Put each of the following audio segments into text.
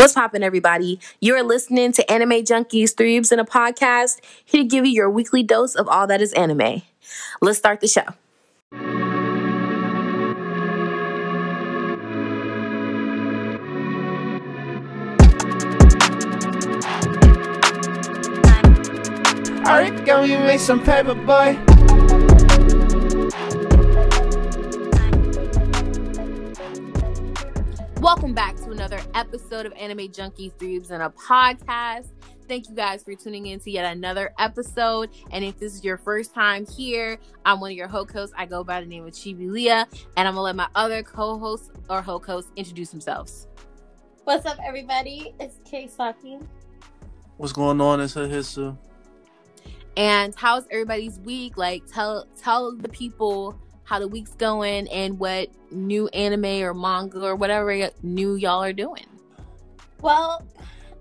What's poppin', everybody? You're listening to Anime Junkies Threebs in a podcast, here to give you your weekly dose of all that is anime. Let's start the show. Alright, go you make some paper, boy. Welcome back to another episode of Anime Junkies Threebs in a podcast. Thank you guys for tuning in to yet another episode. And if this is your first time here, I'm one of your hosts. I go by the name of Chibi Leah, and I'm gonna let my other co-hosts or hosts introduce themselves. What's up, everybody? It's Kay Saki. What's going on? It's Hisu. And how's everybody's week? Like, tell tell the people how the week's going and what new anime or manga or whatever new y'all are doing. Well,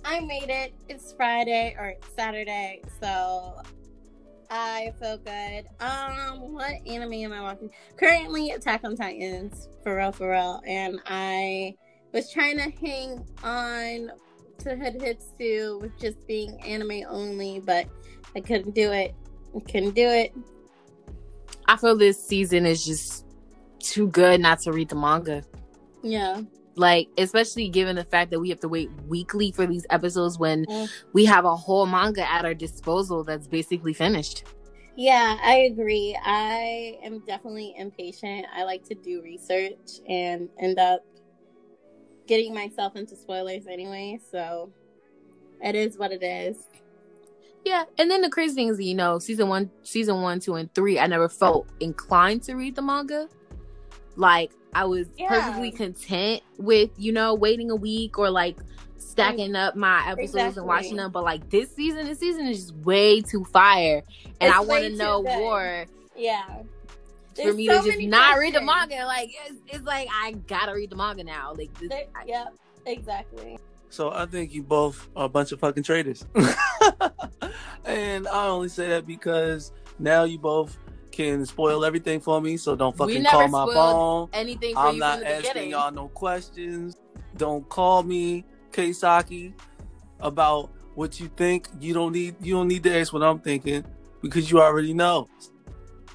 I made it. It's Friday or Saturday, so I feel good. Um, what anime am I watching? Currently, Attack on Titans, for real, for real. And I was trying to hang on to Hood Hitsu with just being anime only, but I couldn't do it. I couldn't do it. I feel this season is just too good not to read the manga. Yeah. Like, especially given the fact that we have to wait weekly for these episodes when mm. we have a whole manga at our disposal that's basically finished. Yeah, I agree. I am definitely impatient. I like to do research and end up getting myself into spoilers anyway. So it is what it is. Yeah, and then the crazy thing is, you know, season one, season one, two, and three, I never felt inclined to read the manga. Like I was yeah. perfectly content with, you know, waiting a week or like stacking up my episodes exactly. and watching them. But like this season, this season is just way too fire, and it's I want to know good. more. Yeah. There's for me so to just not questions. read the manga, like it's, it's, like I gotta read the manga now. Like, this, I, yep, exactly. So I think you both are a bunch of fucking traitors. and I only say that because now you both can spoil everything for me. So don't fucking call my phone. Anything I'm not asking y'all no questions. Don't call me, Keisaki, about what you think. You don't need you don't need to ask what I'm thinking because you already know.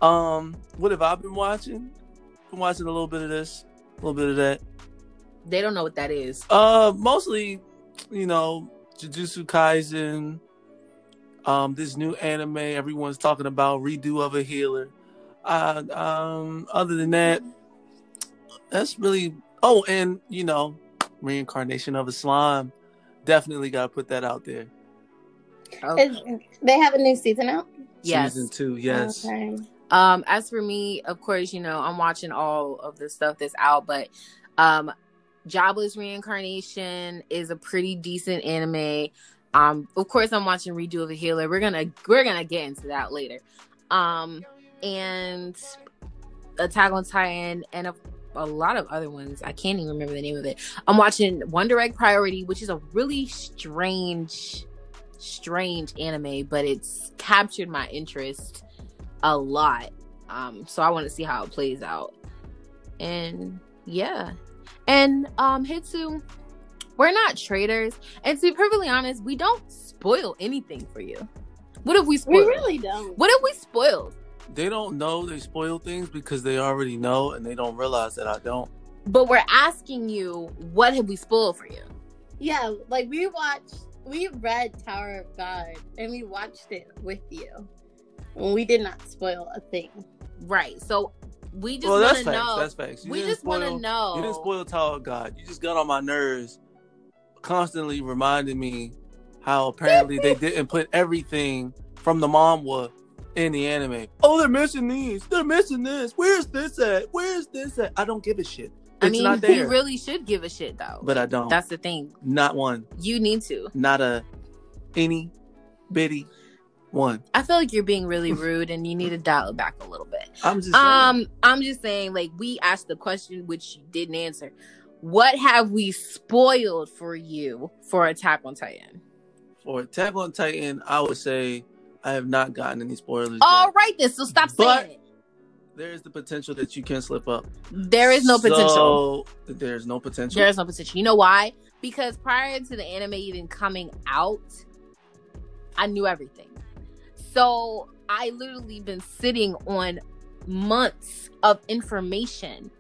Um, what have I been watching? Been watching a little bit of this, a little bit of that. They don't know what that is. Uh, mostly, you know, Jujutsu Kaisen. Um, this new anime everyone's talking about, redo of a healer. Uh, um, other than that, that's really. Oh, and you know, reincarnation of a slime. Definitely got to put that out there. Oh. They have a new season out. Yes. Season two, yes. Okay. Um, as for me, of course, you know, I'm watching all of the stuff that's out, but um Jobless Reincarnation is a pretty decent anime. Um, of course, I'm watching Redo of a Healer. We're gonna we're gonna get into that later. Um, and Attack on Titan and a, a lot of other ones. I can't even remember the name of it. I'm watching Wonder Egg Priority, which is a really strange, strange anime, but it's captured my interest a lot. Um, so I want to see how it plays out. And yeah, and um Hitsu, we're not traders. And to be perfectly honest, we don't spoil anything for you. What if we spoiled? We really don't. What if we spoiled? They don't know they spoil things because they already know and they don't realize that I don't. But we're asking you, what have we spoiled for you? Yeah, like we watched, we read Tower of God and we watched it with you. And we did not spoil a thing. Right. So we just well, want to know. That's facts. You we just want to know. You didn't spoil Tower of God. You just got on my nerves, constantly reminding me how apparently they didn't put everything from the manhwa in the anime. Oh, they're missing these. They're missing this. Where's this at? Where's this at? I don't give a shit. It's I mean, not there. he really should give a shit though. But I don't. That's the thing. Not one. You need to. Not a any bitty one. I feel like you're being really rude and you need to dial it back a little bit. I'm just um saying. I'm just saying like we asked the question which you didn't answer. What have we spoiled for you for Attack on Titan? For Attack on Titan, I would say I have not gotten any spoilers. All yet. right, then so stop but saying it. There is the potential that you can slip up. There is no potential. So there's no potential. There is no potential. You know why? because prior to the anime even coming out, I knew everything. So I literally been sitting on months of information,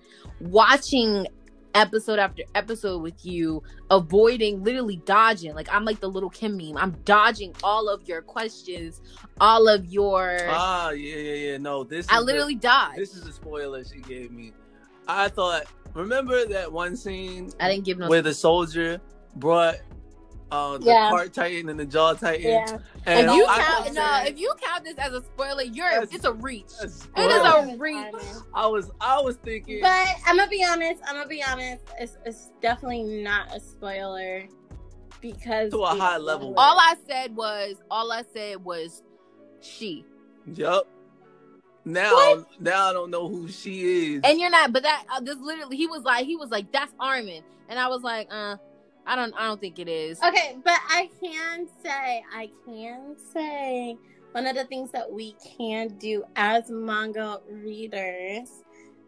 watching episode after episode with you, avoiding, literally dodging. Like I'm like the little Kim meme. I'm dodging all of your questions, all of your. Ah, yeah, yeah, yeah. No, this. I literally the, dodged. This is a spoiler she gave me. I thought. Remember that one scene I didn't give no. where the soldier brought uh, the Yeah. cart titan and the jaw titan? Yeah. And if you I count, thought no, if you count this as a spoiler, you're That's- it's a reach. a It is a reach. I was, I was thinking. But I'm gonna be honest. I'm gonna be honest. It's, it's definitely not a spoiler because To a high level. All I said was, all I said was, she. Yup. Now, What? now I don't know who she is. And you're not, but that uh, this literally, he was like, he was like, that's Armin, and I was like, uh, I don't, I don't think it is. Okay, but I can say, I can say, one of the things that we can do as manga readers,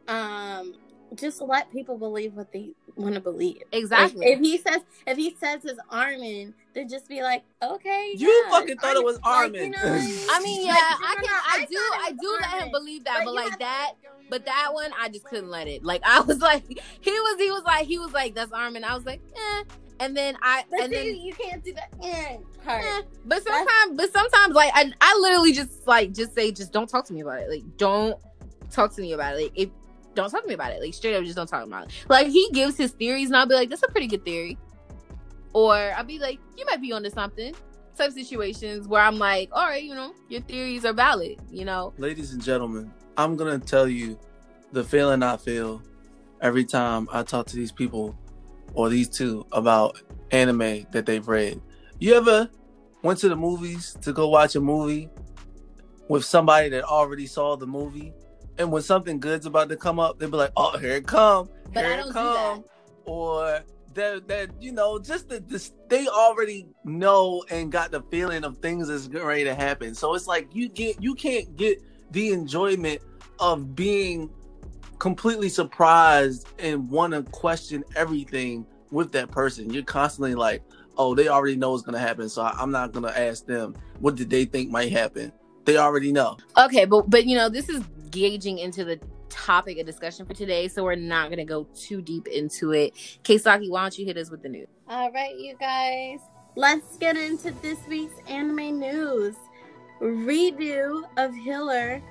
um, just let people believe what they want to believe. Exactly. If, if he says, if he says it's Armin, then just be like, okay. You yeah, fucking it's thought it was Like, you Armin. know I mean? I mean, yeah, Like, I can, I, I do, I it was do let him believe that, but you like that, but that one, I just couldn't let it. Like I was like, he was, he was like, he was like, that's Armin. I was like, eh. And then I, But and see, then you can't do that eh, part. Eh, but sometimes, but sometimes, like I, I literally just like just say, just don't talk to me about it. Like, don't talk to me about it. Like, if don't talk to me about it. Like, straight up, just don't talk about it. Like, he gives his theories, and I'll be like, that's a pretty good theory. Or I'll be like, you might be onto something. Type situations where I'm like, all right, you know, your theories are valid. You know, Ladies and gentlemen, I'm gonna tell you the feeling I feel every time I talk to these people or these two about anime that they've read. You ever went to the movies to go watch a movie with somebody that already saw the movie? And when something good's about to come up, they'd be like, "Oh, here it come, but here I it come." that. Or that that you know, just that this they already know and got the feeling of things that's ready to happen. So it's like you get you can't get the enjoyment of being completely surprised and want to question everything with that person. You're constantly like, oh, they already know what's gonna happen, so I, I'm not gonna ask them what did they think might happen. They already know. Okay, but but you know, this is gauging into the topic of discussion for today, so we're not gonna go too deep into it. Keisaki, why don't you hit us with the news? All right, you guys. Let's get into this week's anime news. Redo of Healer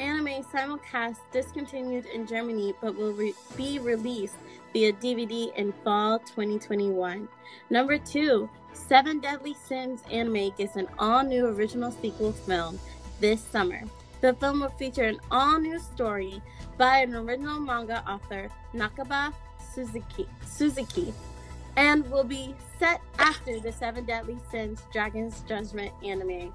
anime simulcast discontinued in Germany but will re- be released via DVD in fall 2021. Number two, Seven Deadly Sins anime gets an all new original sequel film this summer. The film will feature an all new story by an original manga author, Nakaba Suzuki. Suzuki and will be set after the Seven Deadly Sins Dragon's Judgment anime.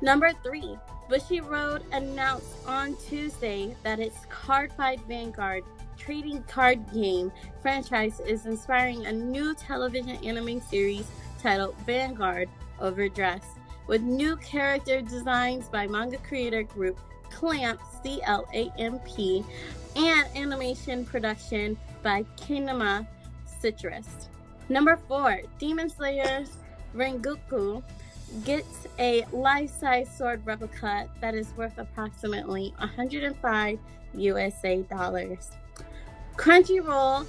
Number three, Bushiroad announced on Tuesday that its Card Fight Vanguard trading card game franchise is inspiring a new television anime series titled Vanguard Overdress, with new character designs by manga creator group Clamp C L A M P and animation production by Kinema Citrus. Number four, Demon Slayer's Rengoku gets a life-size sword replica that is worth approximately 105 USA dollars. Crunchyroll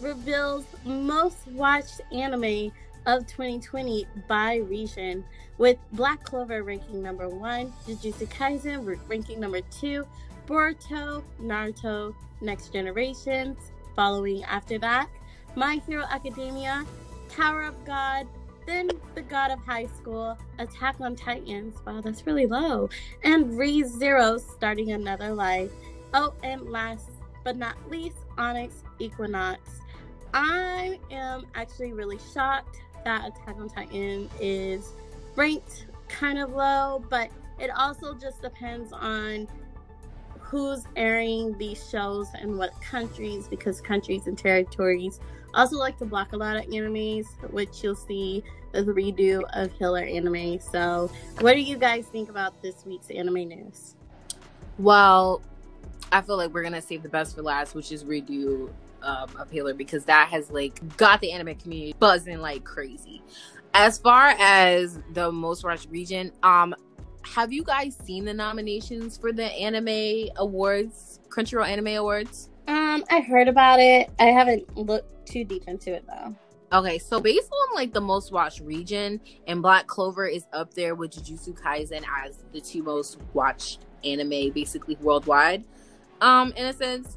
reveals most watched anime of 2020 by region, with Black Clover ranking number one, Jujutsu Kaisen ranking number two, Boruto, Naruto, Next Generations, following after that, My Hero Academia, Tower of God, then The God of High School, Attack on Titans, wow, that's really low, and Re Zero starting another life. Oh, and last but not least, Onyx Equinox. I am actually really shocked that Attack on Titan is ranked kind of low, but it also just depends on who's airing these shows and what countries, because countries and territories also like to block a lot of animes, which you'll see is a redo of Healer anime. So, what do you guys think about this week's anime news? Well, I feel like we're gonna save the best for last, which is redo um, of Healer because that has like got the anime community buzzing like crazy. As far as the most watched region, um, have you guys seen the nominations for the anime awards, Crunchyroll Anime Awards? Um, I heard about it. I haven't looked too deep into it though. Okay, so based on like the most watched region, and Black Clover is up there with Jujutsu Kaisen as the two most watched anime basically worldwide. Um, in a sense,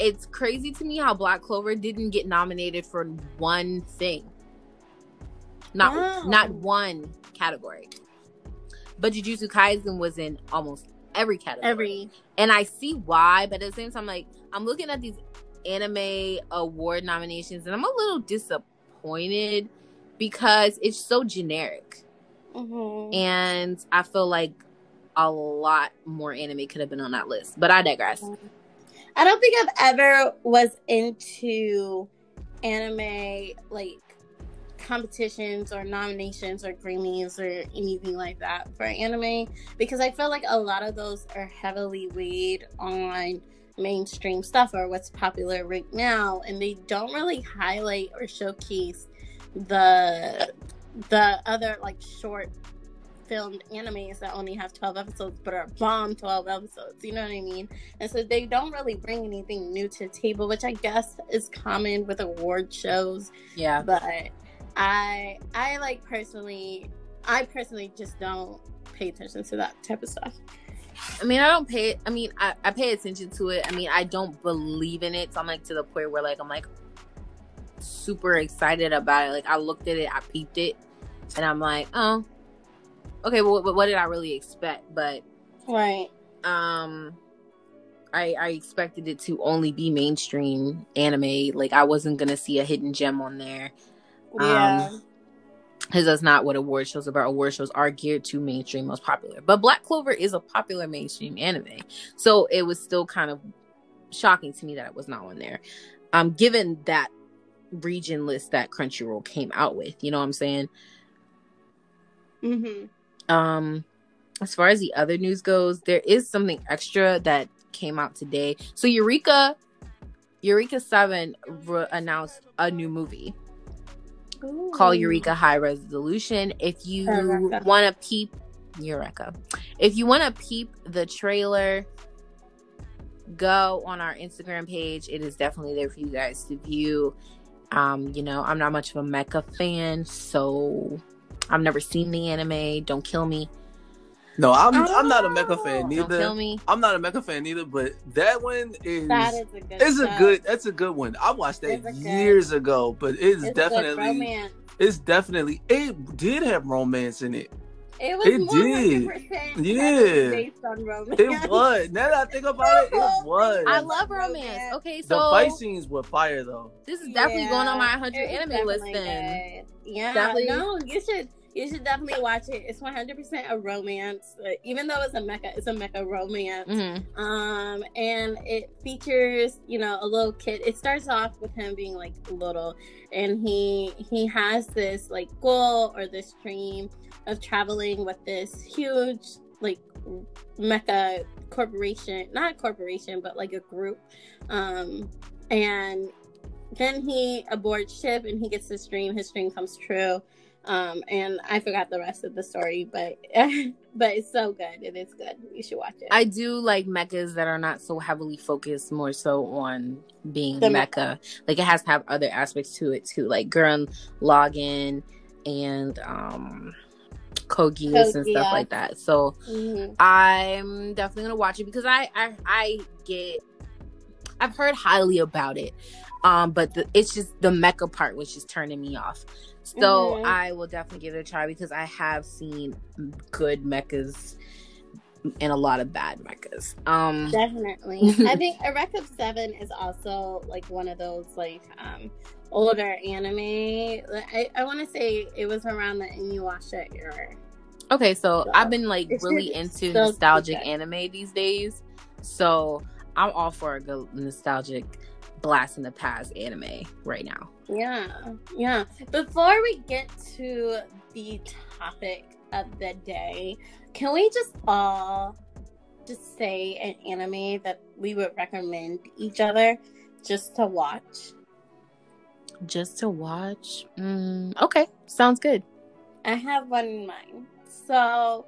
it's crazy to me how Black Clover didn't get nominated for one thing. Not Wow. not one category. But Jujutsu Kaisen was in almost every category. Every And I see why, but at the same time, like I'm looking at these anime award nominations and I'm a little disappointed because it's so generic. Mhm. And I feel like a lot more anime could have been on that list. But I digress. I don't think I've ever was into anime like competitions or nominations or Grammys or anything like that for anime because I feel like a lot of those are heavily weighed on mainstream stuff or what's popular right now and they don't really highlight or showcase the the other like short filmed animes that only have 12 episodes but are bomb 12 episodes you know what i mean and so they don't really bring anything new to the table which i guess is common with award shows Yeah. but i i like personally i personally just don't pay attention to that type of stuff I mean, I don't pay I mean, I, I pay attention to it. I mean, I don't believe in it. So I'm like to the point where like I'm like super excited about it. Like I looked at it, I peeped it, and I'm like, oh, okay. Well, what, what did I really expect? But right um I I expected it to only be mainstream anime. Like I wasn't gonna see a hidden gem on there. yeah Um, Because that's not what award shows are about. Award shows are geared to mainstream most popular. But Black Clover is a popular mainstream anime. So it was still kind of shocking to me that it was not on there. Um, given that region list that Crunchyroll came out with. You know what I'm saying? hmm Um, as far as the other news goes, there is something extra that came out today. So Eureka, Eureka Seven re- announced a new movie called Eureka High Resolution. If you want to peep Eureka, if you want to peep the trailer, go on our Instagram page. It is definitely there for you guys to view. Um, you know, I'm not much of a mecha fan, so I've never seen the anime. Don't kill me. No, I'm I'm not a mecha fan Oh. Don't kill neither. me. I'm not a mecha fan neither, but that one is that is a good it's a good that's a good one. I watched that It's a good- years ago, but it's, It's definitely it's definitely it did have romance in it. It was It more did. 100% Yeah. based on romance. It was. Now that I think about it, it was. I love romance. Okay, so the fight scenes were fire though. this is definitely going on my 100 anime list then. good. Yeah, Definitely- no, you should you should definitely watch it. It's 100% a romance, uh, even though it's a mecha. It's a mecha romance. Mhm. Um, and it features you know a little kid. It starts off with him being like little, and he he has this like goal or this dream of traveling with this huge like mecha corporation, not a corporation, but like a group. Um, and then he aborts ship and he gets his dream. His dream comes true. Um, and I forgot the rest of the story, but but it's so good. It is good. You should watch it. I do like mechas that are not so heavily focused more so on being The mecha. Like it has to have other aspects to it too, like Gurren Lagann and um Code Geass and stuff like that. So Mhm. I'm definitely gonna watch it because I I, I get I've heard highly about it. Um, but the, it's just the mecha part was just turning me off. So Mhm. I will definitely give it a try because I have seen good mechas and a lot of bad mechas. Um, Definitely. I think Eureka Seven is also like one of those like um older anime. I, I want to say it was around the Inuyasha era. okay, so So, I've been like really into so nostalgic anime these days. So I'm all for a good nostalgic blast in the past anime right now. Yeah, yeah. Before we get to the topic of the day, can we just all just say an anime that we would recommend each other? just to watch. Just to watch. Mm, okay, sounds good. I have one in mind. So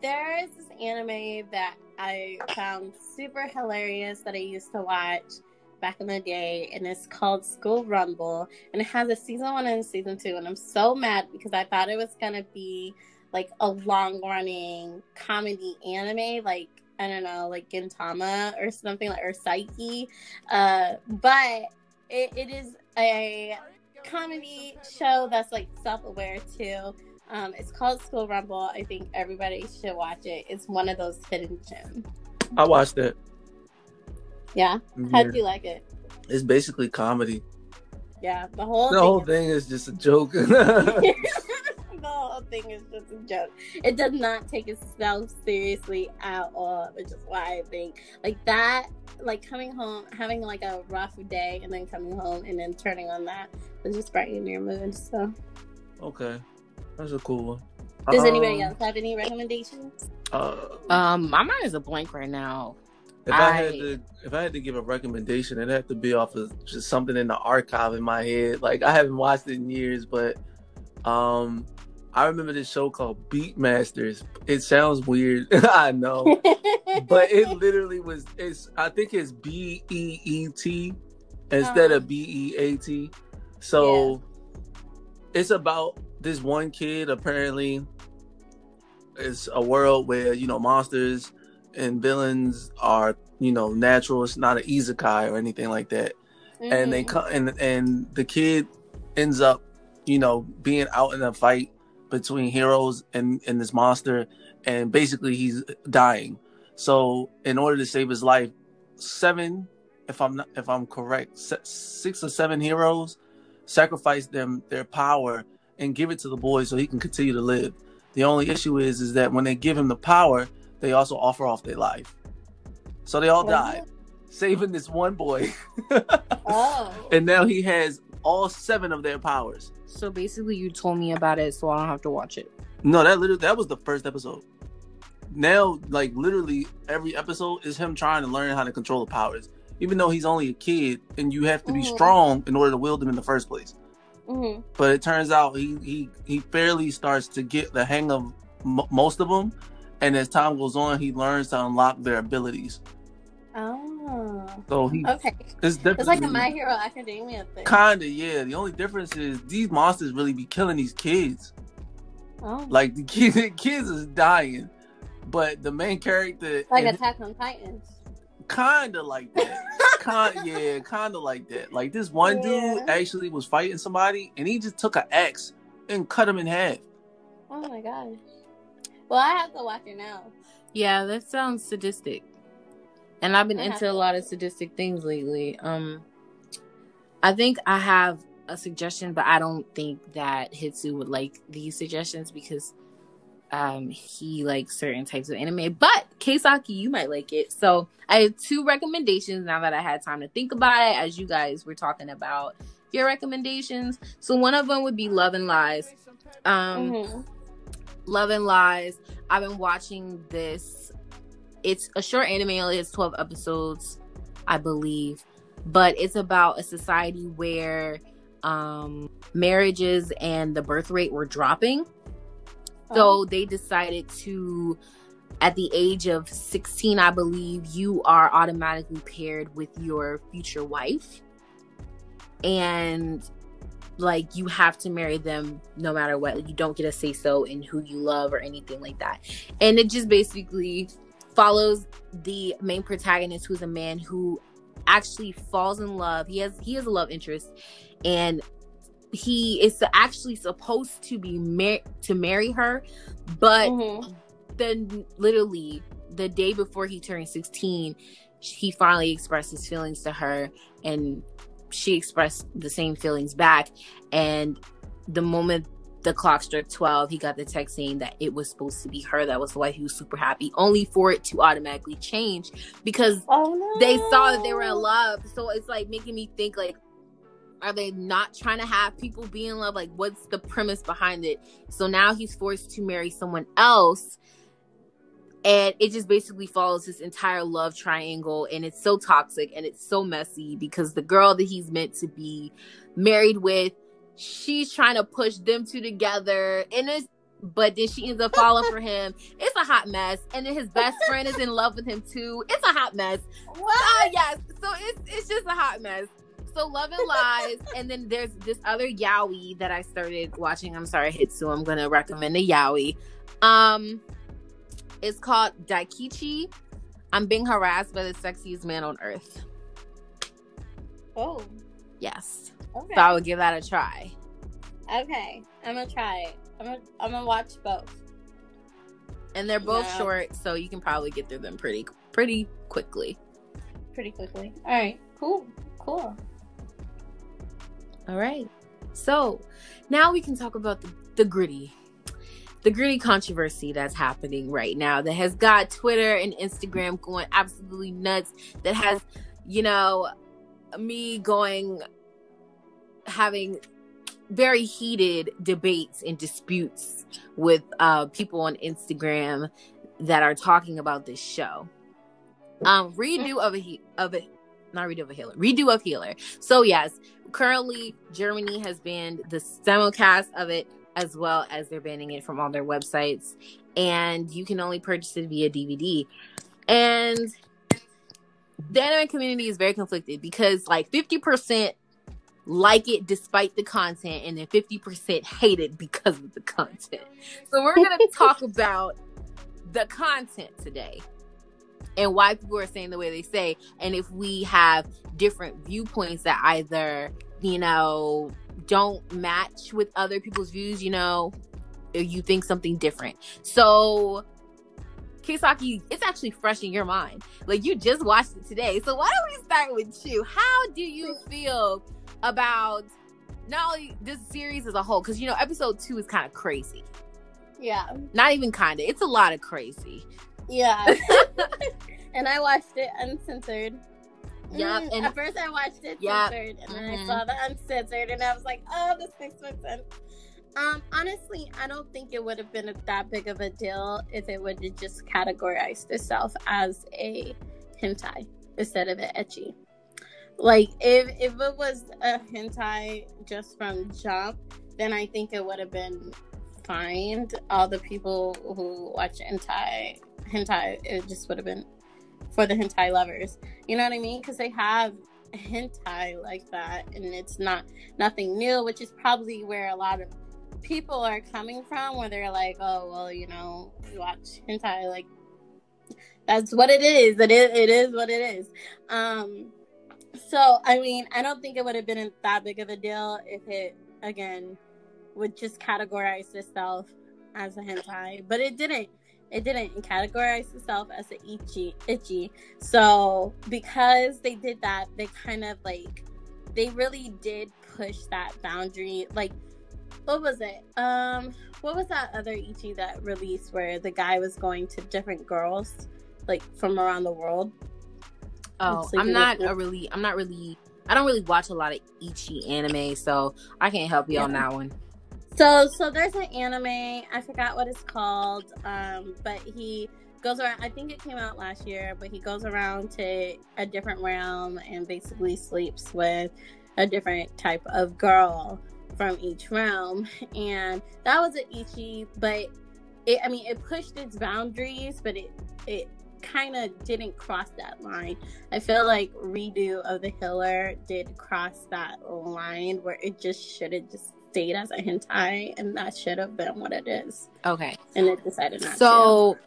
there is this anime that I found super hilarious that I used to watch back in the day, and it's called School Rumble, and it has a season one and season two, and I'm so mad because I thought it was gonna be like a long running comedy anime, like I don't know, like Gintama or something like or Saiki, uh, but it, it is a comedy show that's like self aware too. Um, it's called School Rumble. I think everybody should watch it. It's one of those hidden gems. I watched it. Yeah. How did you like it? It's basically comedy. Yeah, the whole the thing whole is- thing is just a joke. the whole thing is just a joke. It does not take itself seriously at all, which is why I think like that, like coming home, having like a rough day, and then coming home and then turning on that was just brighten your mood. So, okay, that's a cool one. does anybody Um, else have any recommendations? Uh, Um, my mind is a blank right now. If I, had to, if I had to give a recommendation, it'd have to be off of just something in the archive in my head. Like I haven't watched it in years, but um, I remember this show called Beatmasters. It sounds weird, I know, but it literally was. It's I think it's B E E T instead Uh-huh. of B E A T. So it's about this one kid. Apparently, it's a world where you know monsters and villains are you know natural. It's not an isekai or anything like that. And they Mhm. come and and the kid ends up you know being out in a fight between heroes and and this monster, and basically he's dying. So in order to save his life, seven, if I'm not, if I'm correct, six or seven heroes sacrifice them their power and give it to the boy so he can continue to live. The only issue is is that when they give him the power, they also offer off their life. So they all Oh. die, saving this one boy, Oh, and now he has all seven of their powers. So basically, you told me about it, so I don't have to watch it. No, that literally that was the first episode. Now, like literally every episode is him trying to learn how to control the powers, even though he's only a kid, and you have to be Mhm. strong in order to wield them in the first place. hmm But it turns out he he he fairly starts to get the hang of m- most of them, and as time goes on, he learns to unlock their abilities. oh, So he okay. it's definitely It's like a My Hero Academia thing. kinda yeah. The only difference is these monsters really be killing these kids. oh, Like the kid, the kids is dying, but the main character like Attack on Titans. kinda like that. kind yeah, kinda like that. Like this one Yeah. dude actually was fighting somebody, and he just took an axe and cut him in half. Oh my gosh. Well, I have to watch it now. Yeah, that sounds sadistic. And I've been I into a lot of sadistic things lately. Um I think I have a suggestion, but I don't think that Hitsu would like these suggestions because um he likes certain types of anime. But Keisaki, you might like it. So I have two recommendations now that I had time to think about it as you guys were talking about your recommendations. So one of them would be Love and Lies. Um Mhm. Love and Lies. I've been watching this. It's a short anime, only it's 12 episodes, I believe. But it's about a society where um marriages and the birth rate were dropping. Oh. So they decided to at the age of 16, I believe, you are automatically paired with your future wife. And like you have to marry them no matter what. Like, you don't get a say so in who you love or anything like that. And it just basically follows the main protagonist who's a man who actually falls in love. He has he has a love interest and he is actually supposed to be mar- to marry her, but Mhm. then literally the day before he turned 16 he finally expressed his feelings to her and she expressed the same feelings back. And the moment the clock struck 12 he got the text saying that it was supposed to be her that was the wife he was super happy only for it to automatically change because Oh no. they saw that they were in love. So it's like making me think like are they not trying to have people be in love? Like what's the premise behind it? So now he's forced to marry someone else and it just basically follows this entire love triangle and it's so toxic and it's so messy because the girl that he's meant to be married with she's trying to push them two together and it's but then she ends up falling for him. It's a hot mess. And then his best friend is in love with him too. It's a hot mess. What? Uh, yes. So it's it's just a hot mess. So Love and Lies, and then there's this other yaoi that I started watching. I'm sorry, Hitsu. I'm gonna recommend a yaoi. Um, it's called Dakaichi. I'm being harassed by the sexiest man on earth. Oh, Yes. okay. So I would give that a try. Okay, I'm gonna try it. I'm gonna I'm gonna watch both. And they're both Yeah. short, so you can probably get through them pretty pretty quickly. pretty quickly. All right, cool, cool. All right. So now we can talk about the, the gritty, the gritty controversy that's happening right now that has got Twitter and Instagram going absolutely nuts. That has, you know, me going, having very heated debates and disputes with uh, people on Instagram that are talking about this show. Um, redo of a he- of a not redo of a healer, redo of healer. So yes, currently Germany has banned the simulcast of it as well as they're banning it from all their websites and you can only purchase it via DVD. And the anime community is very conflicted because like 50% like it despite the content and then 50% hate it because of the content. So we're going to talk about the content today and why people are saying the way they say and if we have different viewpoints that either you know don't match with other people's views you know you think something different so Kisaki, it's actually fresh in your mind. Like you just watched it today. So why don't we start with you? How do you feel about not only this series as a whole? Because you know, episode two is kind of crazy. Yeah, Not even kind of. It's a lot of crazy. yeah. and I watched it uncensored. Yep, Mm, and- at first I watched it Yep. censored, and then Mhm. I saw the uncensored, and I was like, "Oh, this makes no sense." Um, honestly, I don't think it would have been that big of a deal if it would have just categorized itself as a hentai instead of an ecchi. Like, if if it was a hentai just from jump, then I think it would have been fine. All the people who watch hentai, hentai, it just would have been for the hentai lovers. You know what I mean? Because they have hentai like that, and it's not nothing new, which is probably where a lot of people are coming from, where they're like, "Oh, well, you know, we watch hentai, like that's what it is. It is, it is what it is." Um, so I mean, I don't think it would have been that big of a deal if it again would just categorize itself as a hentai, but it didn't. It didn't categorize itself as an ecchi ecchi. So because they did that, they kind of like they really did push that boundary. Like what was it? Um what was that other ecchi that released where the guy was going to different girls like from around the world? Oh, I'm not a really I'm not really I don't really watch a lot of ecchi anime, so I can't help you on that one. So so there's an anime, I forgot what it's called, um, but he goes around I think it came out last year, but he goes around to a different realm and basically sleeps with a different type of girl from each realm. And that was an Ecchi, but it I mean it pushed its boundaries, but it it kind of didn't cross that line. I feel like redo of the Healer did cross that line where it just should have just stayed as a hentai, and that should have been what it is, Okay. and it decided not to. So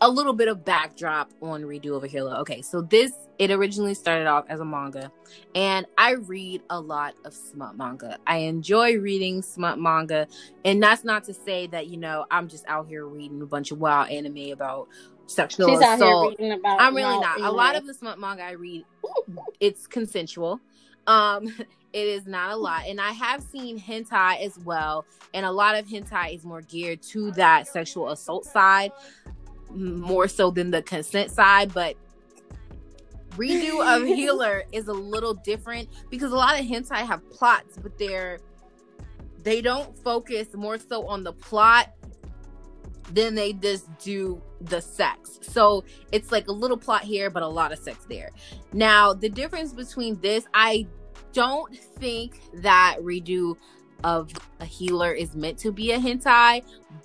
a little bit of backdrop on Redo of a Hero. Okay, so this it originally started off as a manga, and I read a lot of smut manga. I enjoy reading smut manga, and that's not to say that you know I'm just out here reading a bunch of wild anime about sexual She's out here assault. reading about. I'm really not. A lot of the smut manga I read, it's consensual. Um, it is not a lot, and I have seen hentai as well, and a lot of hentai is more geared to that sexual assault side, more so than the consent side. But redo of healer is a little different because a lot of hentai have plots, but they're they don't focus more so on the plot than they just do the sex. So it's like a little plot here, but a lot of sex there. Now, the difference between this, I don't think that redo of a healer is meant to be a hentai,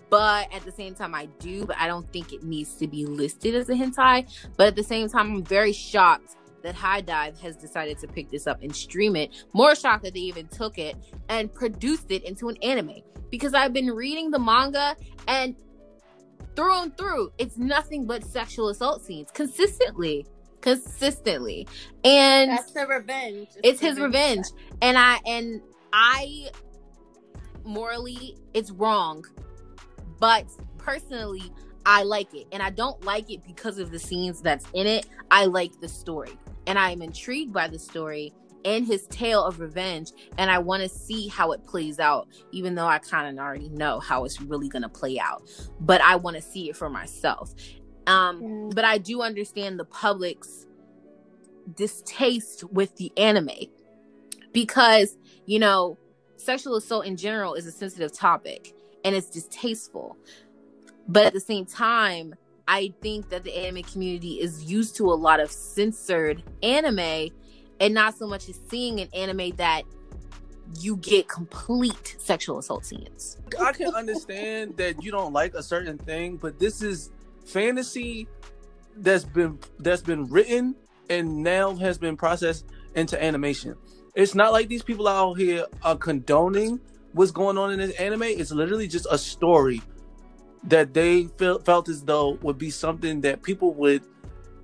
but at the same time, I do, but I don't think it needs to be listed as a hentai. But at the same time, I'm very shocked that HIDIVE has decided to pick this up and stream it. More shocked that they even took it and produced it into an anime because I've been reading the manga and through and through, it's nothing but sexual assault scenes consistently. Consistently. And That's the revenge. it's his revenge. And I and I morally it's wrong. But personally, I like it. And I don't like it because of the scenes that's in it. I like the story. And I'm intrigued by the story and his tale of revenge. And I want to see how it plays out, even though I kind of already know how it's really going to play out. But I want to see it for myself. Um, Mm. But I do understand the public's distaste with the anime because, you know, sexual assault in general is a sensitive topic and it's distasteful. But at the same time, I think that the anime community is used to a lot of censored anime and not so much as seeing an anime that you get complete sexual assault scenes. I can understand that you don't like a certain thing, but this is fantasy that's been that's been written and now has been processed into animation. It's not like these people out here are condoning what's going on in this anime. It's literally just a story that they felt felt as though would be something that people would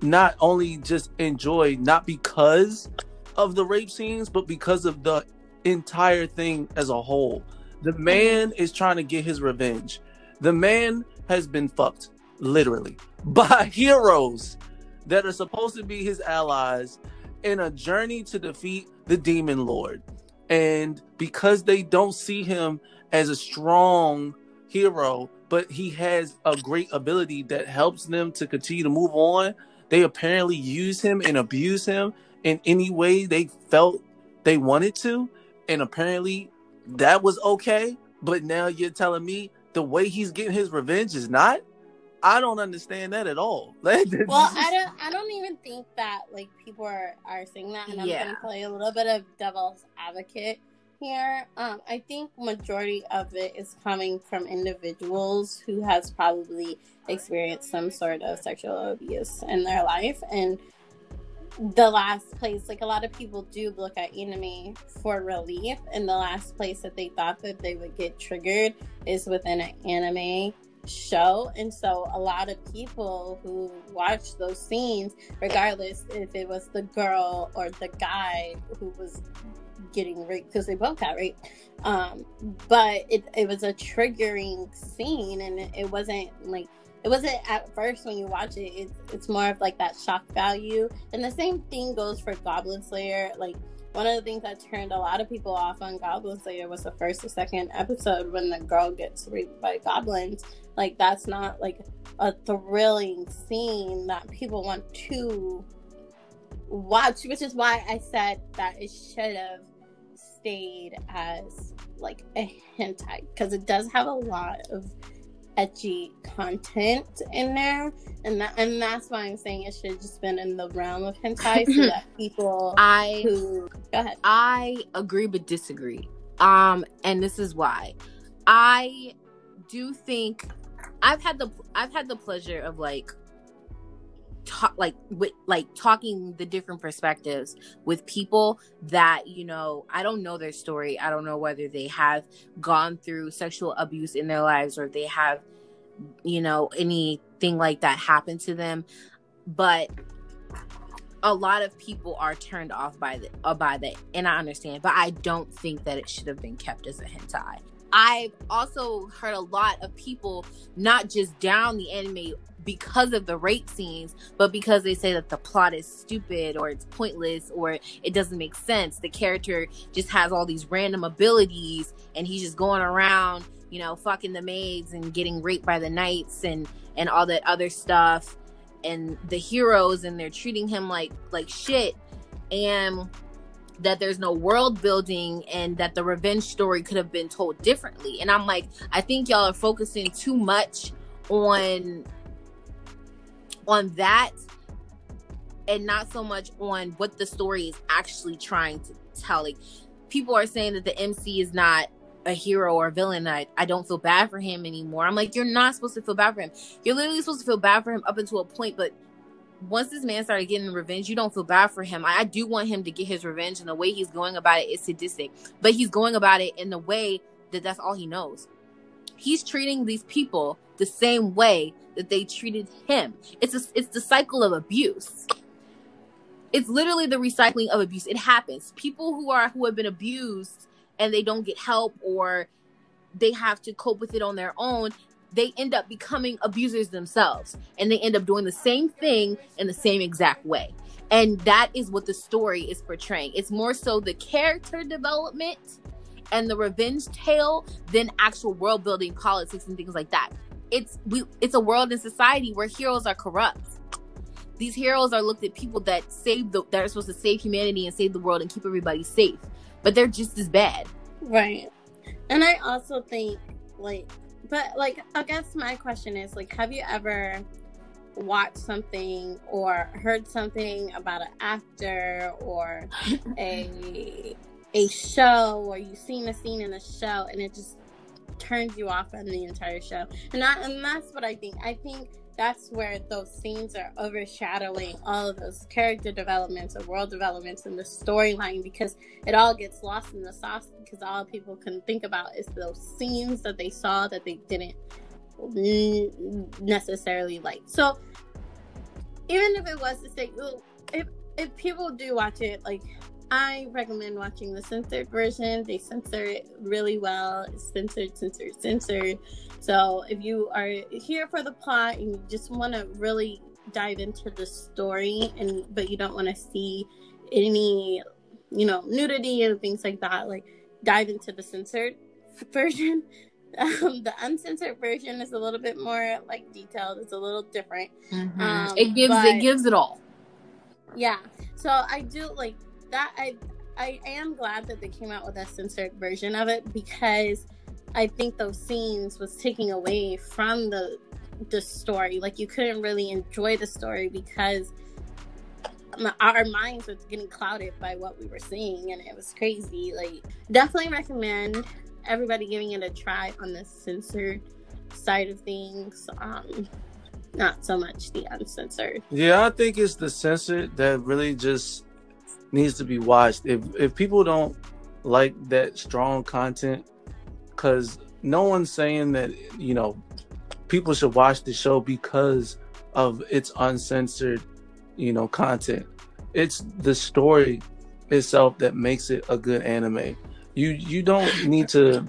not only just enjoy, not because of the rape scenes, but because of the entire thing as a whole. The mm-hmm. man is trying to get his revenge. The man has been fucked, literally, by heroes that are supposed to be his allies in a journey to defeat the demon lord. And because they don't see him as a strong hero, but he has a great ability that helps them to continue to move on, they apparently use him and abuse him in any way they felt they wanted to. And apparently that was okay. But now you're telling me the way he's getting his revenge is not? I don't understand that at all. Well, I don't. I don't even think that like people are are saying that, and I'm Yeah. gonna play a little bit of devil's advocate here. Um, I think majority of it is coming from individuals who has probably experienced some sort of sexual abuse in their life, and the last place, like a lot of people do look at anime for relief, and the last place that they thought that they would get triggered is within an anime show. And so a lot of people who watch those scenes regardless if it was the girl or the guy who was getting raped because they both got raped um but it, it was a triggering scene and it, it wasn't like it wasn't at first when you watch it it's, it's more of like that shock value. And the same thing goes for goblin slayer like one of the things that turned a lot of people off on Goblin Slayer was the first or second episode when the girl gets raped by goblins. Like that's not like a thrilling scene that people want to watch, which is why I said that it should have stayed as like a hentai because it does have a lot of ecchi content in there and that and that's why I'm saying it should have just been in the realm of hentai so that people I who go ahead I agree but disagree. Um, and this is why. I do think I've had the I've had the pleasure of like talk like with like talking the different perspectives with people that you know I don't know their story. I don't know whether they have gone through sexual abuse in their lives or they have you know anything like that happen to them. But a lot of people are turned off by the uh, by that, and I understand. But I don't think that it should have been kept as a hentai. I've also heard a lot of people not just down the anime because of the rape scenes, but because they say that the plot is stupid or it's pointless or it doesn't make sense. The character just has all these random abilities and he's just going around, you know, fucking the maids and getting raped by the knights and and all that other stuff and the heroes and they're treating him like like shit and that there's no world building and that the revenge story could have been told differently and i'm like i think y'all are focusing too much on on that and not so much on what the story is actually trying to tell. Like people are saying that the MC is not a hero or a villain. I, I don't feel bad for him anymore. I'm like, you're not supposed to feel bad for him. You're literally supposed to feel bad for him up until a point, but once this man started getting revenge, you don't feel bad for him. I, I do want him to get his revenge, and the way he's going about it is sadistic. But he's going about it in the way that that's all he knows. He's treating these people the same way that they treated him. It's a, it's the cycle of abuse. It's literally the recycling of abuse. It happens. People who are who have been abused and they don't get help or they have to cope with it on their own they end up becoming abusers themselves and they end up doing the same thing in the same exact way. And that is what the story is portraying. It's more so the character development and the revenge tale than actual world building politics and things like that. It's we it's a world and society where heroes are corrupt. These heroes are looked at people that save the that are supposed to save humanity and save the world and keep everybody safe, but they're just as bad. Right. And I also think like but like I guess my question is like have you ever watched something or heard something about an actor or a a show or you've seen a scene in a show and it just turns you off on the entire show? And, I, and that's what i think. I think that's where those scenes are overshadowing all of those character developments and world developments and the storyline because it all gets lost in the sauce because all people can think about is those scenes that they saw that they didn't necessarily like. So even if it was to say, if if people do watch it, like I recommend watching the censored version. They censor it really well. It's censored, censored, censored. So if you are here for the plot and you just want to really dive into the story, and but you don't want to see any, you know, nudity and things like that, like dive into the censored version. Um, the uncensored version is a little bit more like detailed. It's a little different. Mm-hmm. Um, it gives it gives it all. Yeah. So I do like that I I am glad that they came out with a censored version of it because I think those scenes was taking away from the the story. Like you couldn't really enjoy the story because our minds were getting clouded by what we were seeing, and it was crazy. Like definitely recommend everybody giving it a try on the censored side of things. Um, not so much the uncensored. Yeah, I think it's the censored that really just needs to be watched. If if people don't like that strong content, because no one's saying that you know people should watch the show because of its uncensored, you know, content. It's the story itself that makes it a good anime. You you don't need to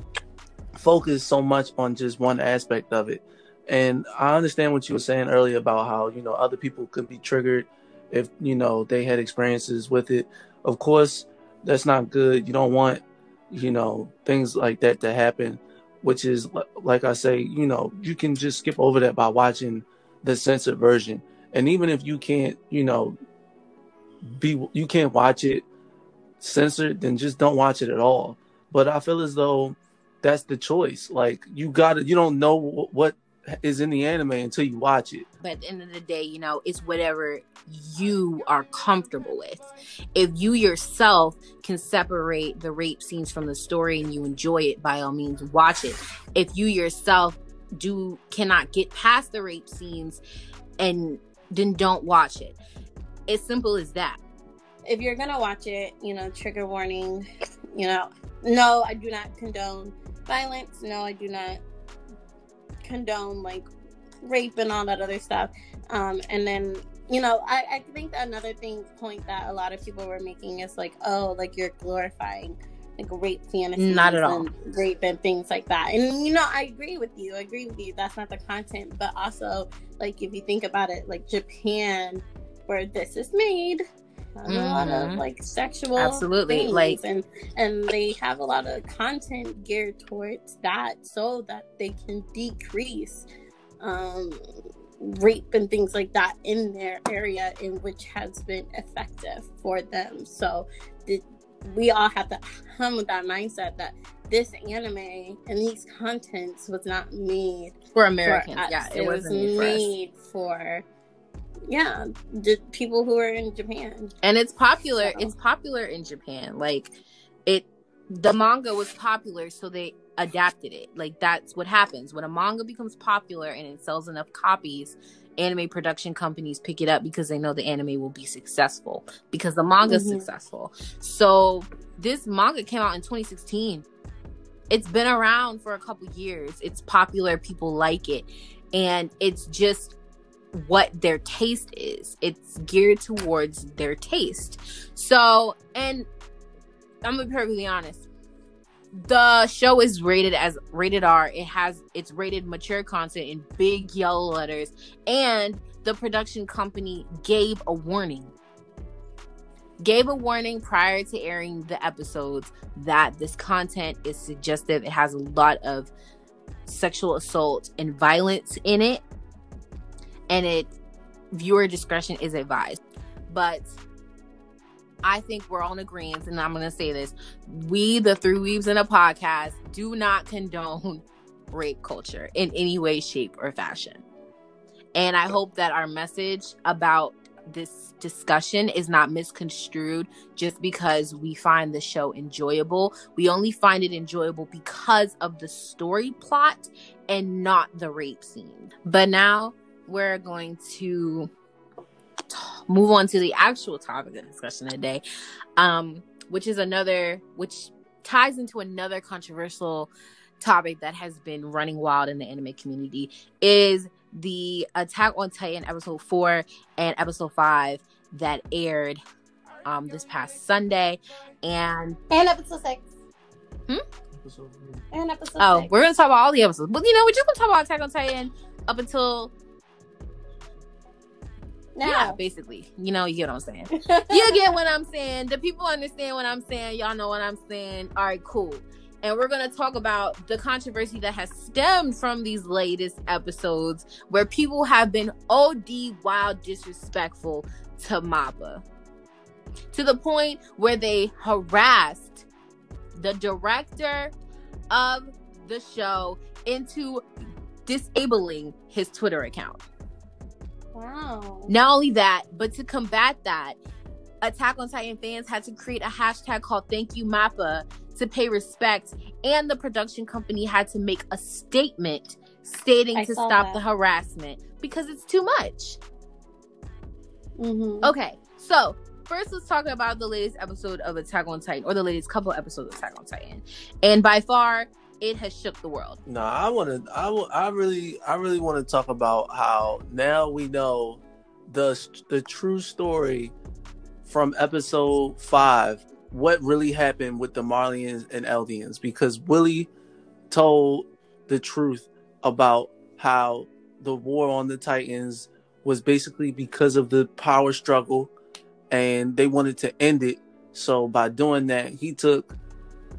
focus so much on just one aspect of it. And I understand what you were saying earlier about how, you know, other people could be triggered if you know they had experiences with it. Of course, that's not good. You don't want you know things like that to happen. Which is like I say, you know, you can just skip over that by watching the censored version. And even if you can't, you know, be you can't watch it censored, then just don't watch it at all. But I feel as though that's the choice. Like you got to, you don't know what is in the anime until you watch it. But at the end of the day, you know, it's whatever you are comfortable with. If you yourself can separate the rape scenes from the story and you enjoy it, by all means, watch it. If you yourself do cannot get past the rape scenes, and then don't watch it. As simple as that. If you're gonna watch it, you know, trigger warning. You know, no, I do not condone violence. No, I do not condone like rape and all that other stuff. Um, and then you know, I, I think another thing point that a lot of people were making is like, oh, like you're glorifying like rape fantasies, not at all, rape and things like that. And you know, I agree with you. I agree with you. That's not the content, but also like if you think about it, like Japan, where this is made, mm-hmm. a lot of mm-hmm. like sexual absolutely like and and they have a lot of content geared towards that so that they can decrease um rape and things like that in their area in which has been effective for them so the, we all have to come with that mindset that this anime and these contents was not made for Americans. For yeah, it, it was made for yeah, the people who are in Japan. and it's popular So- it's popular in japan. Like it the manga was popular so they adapted it. Like that's what happens. When a manga becomes popular and it sells enough copies anime production companies pick it up because they know the anime will be successful because the manga is Mhm. successful. So this manga came out in 2016 it's been around for a couple years. It's popular people like it. And it's just what their taste is. It's geared towards their taste. So, and I'm gonna be perfectly honest. The show is rated as rated R. It has it's rated mature content in big yellow letters, and the production company gave a warning. Gave a warning prior to airing the episodes that this content is suggestive. It has a lot of sexual assault and violence in it and it viewer discretion is advised. But I think we're all in agreement, and I'm gonna say this: we, the Three Weaves in a podcast, do not condone rape culture in any way, shape, or fashion. And I hope that our message about this discussion is not misconstrued just because we find the show enjoyable. We only find it enjoyable because of the story plot and not the rape scene. But now we're going to t- move on to the actual topic of discussion today, um, which is another, which ties into another controversial topic that has been running wild in the anime community is the Attack on Titan episode four and episode five that aired um this past Sunday, and And episode six. Episode And episode oh, six. we're gonna talk about all the episodes, but you know we're just gonna talk about Attack on Titan up until now. yeah, basically, you know, you get what I'm saying. you get what I'm saying. The people understand what I'm saying. Y'all know what I'm saying. All right, cool. And we're going to talk about the controversy that has stemmed from these latest episodes where people have been OD wild disrespectful to Mappa to the point where they harassed the director of the show into disabling his Twitter account. Wow. Not only that, but to combat that, Attack on Titan fans had to create a hashtag called Thank You Mappa to pay respect, and the production company had to make a statement stating I to stop that. the harassment because it's too much. Mm-hmm. Okay, so first let's talk about the latest episode of Attack on Titan, or the latest couple episodes of Attack on Titan, and by far it has shook the world. No, I want to. I wa- I really, I really want to talk about how now we know the the true story from episode five. What really happened with the Marleyans and Eldians? Because Willie told the truth about how the war on the Titans was basically because of the power struggle, and they wanted to end it. So by doing that, he took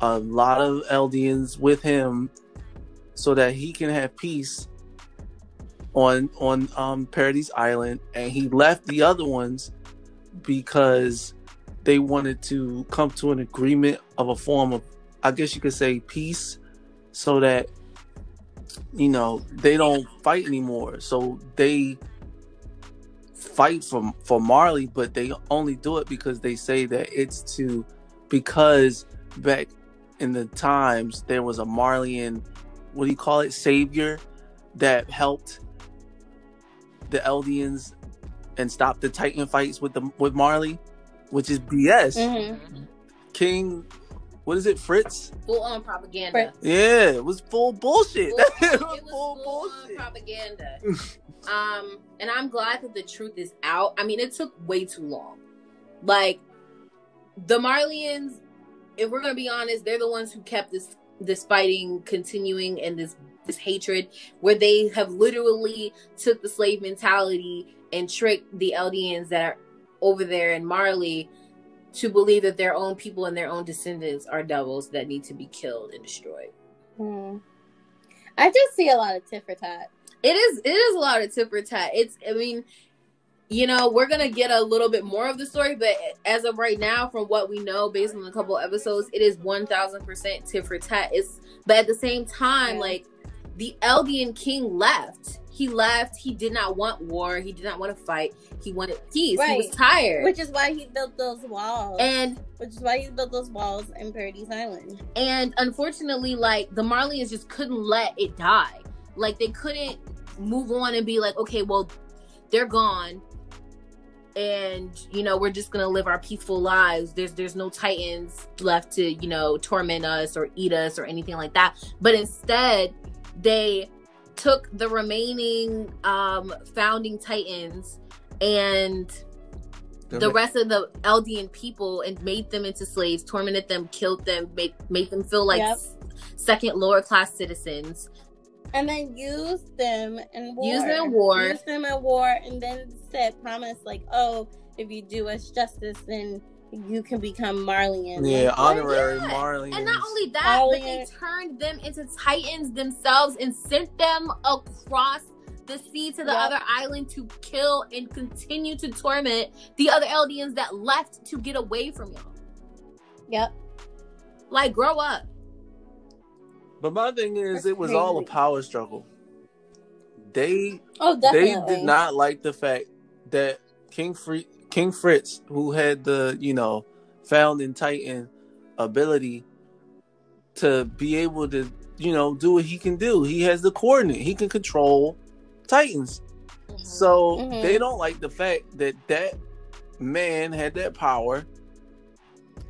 a lot of Eldians with him so that he can have peace on on um Paradise Island. And he left the other ones because they wanted to come to an agreement of a form of I guess you could say peace so that you know they don't fight anymore. So they fight for for Marley but they only do it because they say that it's to because back in the times there was a Marleyan, what do you call it savior that helped the Eldians and stopped the Titan fights with the with Marley, which is BS. Mm-hmm. King, what is it, Fritz? Full on propaganda. Fritz. Yeah, it was full bullshit. Full- it it was was full full on bullshit. propaganda. um, and I'm glad that the truth is out. I mean, it took way too long. Like the Marleyans, if we're gonna be honest, they're the ones who kept this this fighting continuing and this this hatred, where they have literally took the slave mentality and tricked the Eldians that are over there in Marley to believe that their own people and their own descendants are devils that need to be killed and destroyed. Hmm. I just see a lot of tit for tat. It is it is a lot of tit for tat. It's I mean, you know, we're gonna get a little bit more of the story, but as of right now, from what we know based on a couple episodes, it is one thousand percent tit for tat. It's but at the same time, Yeah. like the Eldian king left. he left. He did not want war. He did not want to fight. He wanted peace. He was tired. Which is why he built those walls. and which is why he built those walls in Paradise Island. and unfortunately, like the Marleyans just couldn't let it die. Like they couldn't move on and be like, okay, well, they're gone. And you know we're just gonna live our peaceful lives. There's there's no titans left to you know torment us or eat us or anything like that. But instead, they took the remaining um founding titans and the rest of the Eldian people and made them into slaves, tormented them, killed them, made made them feel like Yep. s- second lower class citizens. And then used them in war. Used them in war. Used them in war and then said, promise, like, oh, if you do us justice, then you can become Marleyan. Yeah, Like, honorary Yeah. Marley. And not only that, All but they turned them into titans themselves and sent them across the sea to the Yep. other island to kill and continue to torment the other Eldians that left to get away from y'all. Yep. Like, grow up. But my thing is, it was all a power struggle. They Oh, they did not like the fact that King Free King Fritz, who had the you know founding Titan ability to be able to you know do what he can do, he has the coordinate. He can control Titans. So Mhm. they don't like the fact that that man had that power.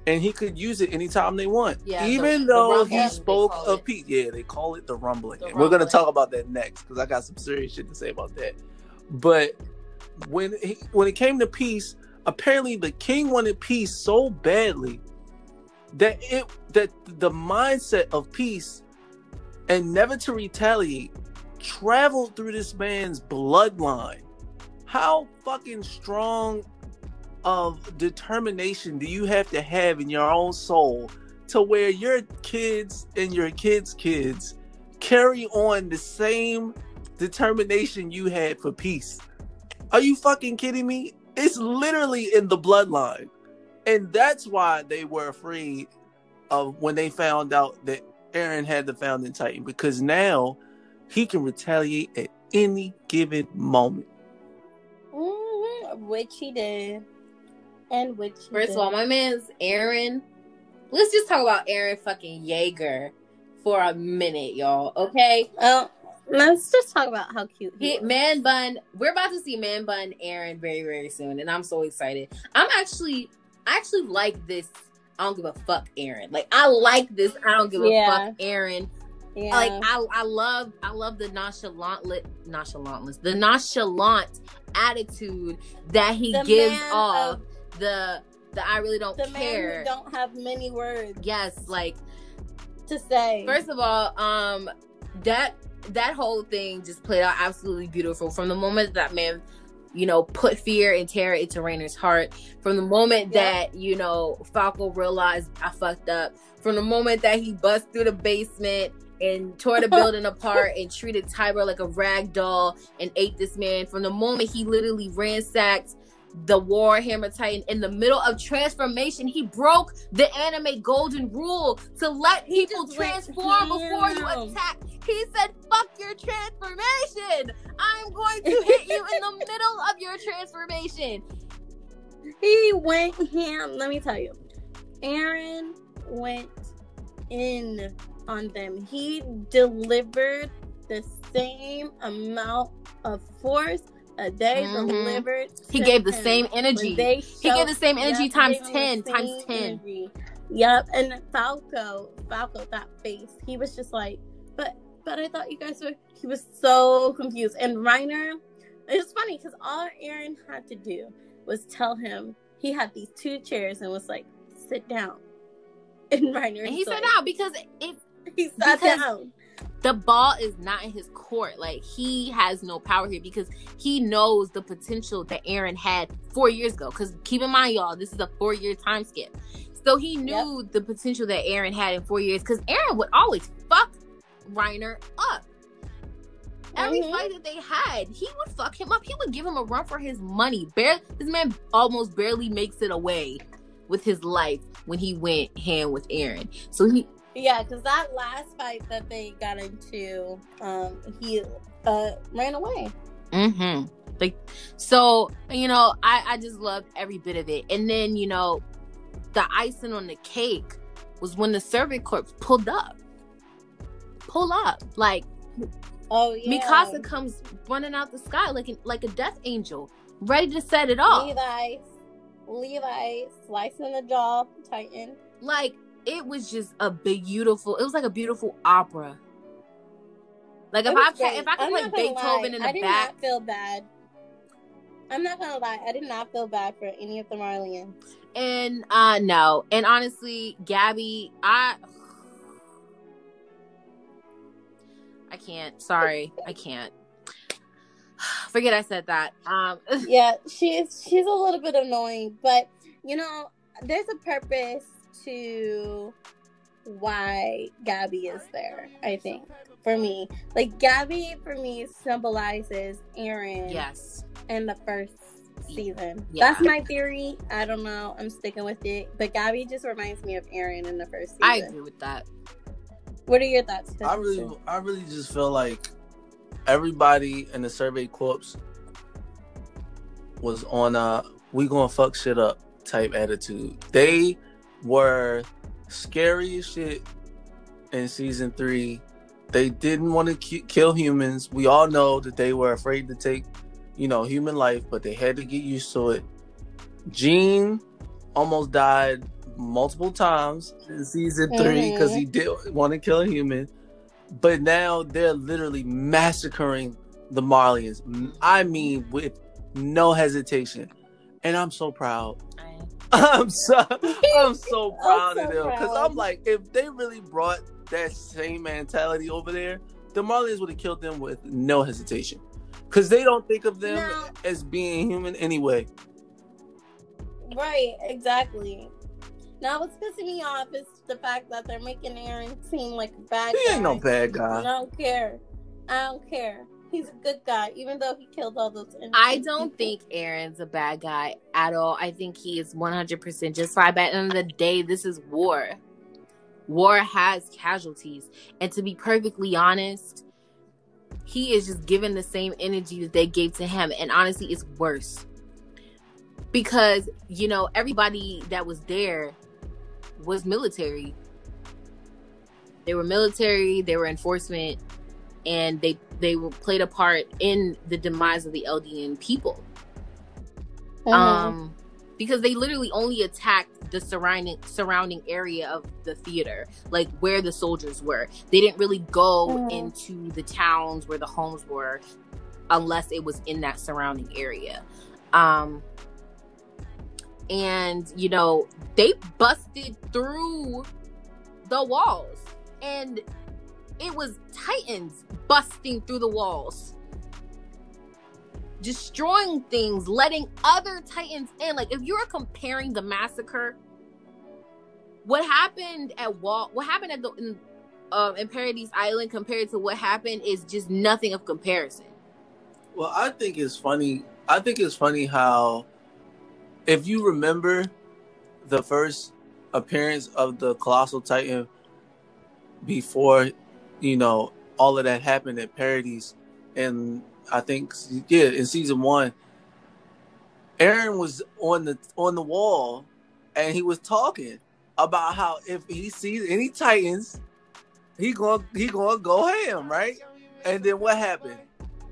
And he could use it anytime they want. Yeah, Even the- the though rumbling, he spoke of peace. Yeah, they call it the rumbling. The And We're gonna talk about that next because I got some serious shit to say about that. But when he, when it came to peace, apparently the king wanted peace so badly that it that the mindset of peace and never to retaliate traveled through this man's bloodline. How fucking strong of determination do you have to have in your own soul to where your kids and your kids' kids carry on the same determination you had for peace? Are you fucking kidding me? It's literally in the bloodline. And that's why they were afraid of when they found out that Eren had the founding titan because now he can retaliate at any given moment. Mhm, Which he did. And which First did. of all, my man's Eren. Let's just talk about Eren fucking Yeager for a minute, y'all. Okay, Oh, let's just talk about how cute he he. Man Bun. We're about to see Man Bun Eren very very soon, and I'm so excited. I'm actually, I actually like this. I don't give a fuck, Eren. Like I like this. I don't give Yeah. a fuck, Eren. Yeah. Like I, I love, I love the nonchalant, nonchalantness, the nonchalant attitude that he The gives off. of- the, the I really don't the man care. don't have many words yes, like to say. First of all, um, that that whole thing just played out absolutely beautiful. From the moment that man, you know, put fear and terror into Reiner's heart. From the moment Yeah. that you know Falco realized I fucked up. From the moment that he bust through the basement and tore the building apart and treated Tybur like a rag doll and ate this man. From the moment he literally ransacked the Warhammer Titan in the middle of transformation, he broke the anime golden rule to let He people transform before you attack. He said, "Fuck your transformation! I'm going to hit you in the middle of your transformation." he went ham. Let me tell you, Eren went in on them. He delivered the same amount of force that they Mhm. delivered. He gave the same energy. they He gave the same energy Yep, times 10, times 10. energy. Yep, and Falco, Falco, that face, he was just like, but, but I thought you guys were. He was so confused. And Reiner, it's funny because all Eren had to do was tell him he had these two chairs and was like, sit down. And Reiner, And he like, said no because it he sat down. The ball is not in his court. Like he has no power here because he knows the potential that Eren had four years ago. Because keep in mind, y'all, this is a four year time skip. So he knew the potential that Eren had in four years. Because Eren would always fuck Reiner up. Every Mhm. fight that they had, he would fuck him up. He would give him a run for his money. Bare, this man almost barely makes it away with his life when he went hand with Eren. So he Yeah, because that last fight that they got into, um, he uh ran away. Mm-hmm. Like so, you know, I I just loved every bit of it. And then you know, the icing on the cake was when the Survey Corps pulled up. Pull up, like Oh yeah, Mikasa comes running out the sky like an, like a death angel, ready to set it off. Levi, Levi slicing the jaw, Titan. Like it was just a beautiful. It was like a beautiful opera. Like if I great. if I could play Beethoven lie, in I the did back, not feel bad. I'm not gonna lie, I did not feel bad for any of the Marleyans. and uh no, and honestly, Gabi, I. I can't. Sorry, I can't. Forget I said that. Um, yeah, she's she's a little bit annoying, but you know, there's a purpose to why Gabi is there, I think. For me. Like Gabi for me symbolizes Eren yes, in the first season. Yeah. That's my theory. I don't know. I'm sticking with it. But Gabby just reminds me of Eren in the first season. I agree with that. What are your thoughts? I really, I really just feel like everybody in the Survey Corps was on a "we gonna fuck shit up" type attitude. They were scary as shit in season three. They didn't want to ki- kill humans. We all know that they were afraid to take, you know, human life, but they had to get used to it. Jean almost died multiple times in season three mm-hmm. because he did want to kill a human. But now they're literally massacring the Marleyans. I mean, with no hesitation. And I'm so proud. I, I'm so I'm so proud so of them because. I'm like, if they really brought that same mentality over there, the Marleyans would have killed them with no hesitation. Because they don't think of them No. as being human anyway. Right, exactly. Now what's pissing me off is the fact that they're making Eren seem like a bad guy. He guy. ain't no bad guy. I don't care. I don't care. He's a good guy, even though he killed all those. I don't people. think Eren's a bad guy at all. I think he is 100% justified. But at the end of the day, this is war. War has casualties. And to be perfectly honest, he is just giving the same energy that they gave to him. And honestly, it's worse. Because, you know, everybody that was there was military. They were military, they were enforcement, and they they were played a part in the demise of the Eldian people. Mhm. Um, because they literally only attacked the surrounding surrounding area of the theater, like where the soldiers were. They didn't really go Mhm. into the towns where the homes were, unless it was in that surrounding area. Um, and you know they busted through the walls, and it was Titans busting through the walls destroying things, letting other Titans in. Like if you're comparing the massacre, what happened at Wall, what happened at the in, uh, in Paradise Island compared to what happened is just nothing of comparison. Well, I think it's funny. I think it's funny how, if you remember, the first appearance of the colossal titan before, you know, all of that happened at Paradise, and I think yeah, in season one, Eren was on the on the wall, and he was talking about how if he sees any titans, he going he gonna go ham, right? And then what happened?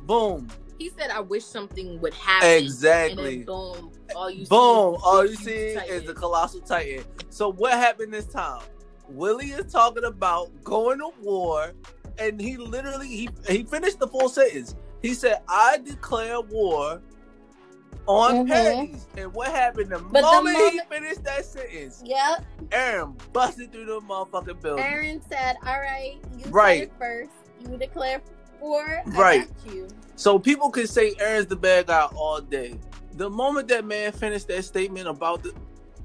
Boom. He said, "I wish something would happen." Exactly. boom, all you Boom. see, All you see is the colossal titan. So what happened this time? Willie is talking about going to war, and he literally he he finished the full sentence. He said, "I declare war on. Paradise." And what happened the the moment, he finished that sentence? Yep. Eren busted through the motherfucking building. Eren said, "All right, you Right. first. You declare war. Right. You." So people can say Eren's the bad guy all day. The moment that man finished that statement about the,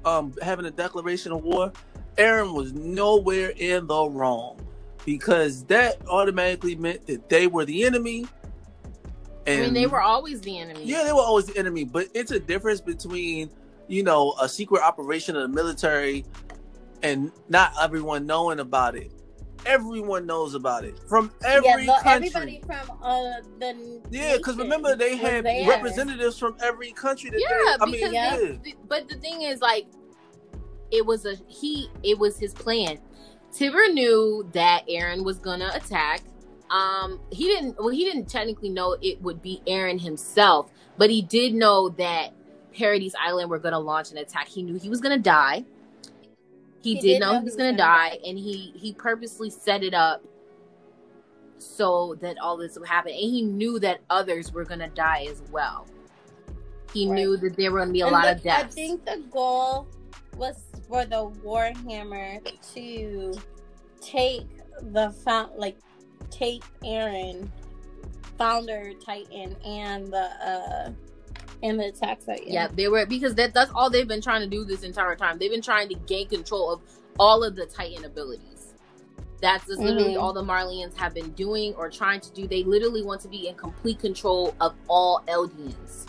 um having a declaration of war, Eren was nowhere in the wrong because that automatically meant that they were the enemy. I And mean, they were always the enemy. yeah, they were always the enemy, but it's a difference between you know a secret operation of the military and not everyone knowing about it. Everyone knows about it from every yeah, the, country. everybody from uh the Yeah, because remember they had there. representatives from every country. That Yeah, they, I mean, Yeah. yeah. but the thing is, like, it was a he. It was his plan. Tybur knew that Eren was gonna attack. Um, he didn't. Well, he didn't technically know it would be Eren himself, but he did know that Paradise Island were gonna launch an attack. He knew he was gonna die. He, He did, did know, know he was gonna, gonna die, die. and he he purposely set it up so that all this would happen. And he knew that others were gonna die as well. He Right. knew that there were gonna be a And lot the- of deaths. I think the goal was for the Warhammer to take the found like take Eren, founder Titan, and the uh and the attack Titan. Yeah, they were because that that's all they've been trying to do this entire time. They've been trying to gain control of all of the Titan abilities. That's just literally Mhm. all the Marleyans have been doing or trying to do. They literally want to be in complete control of all Eldians.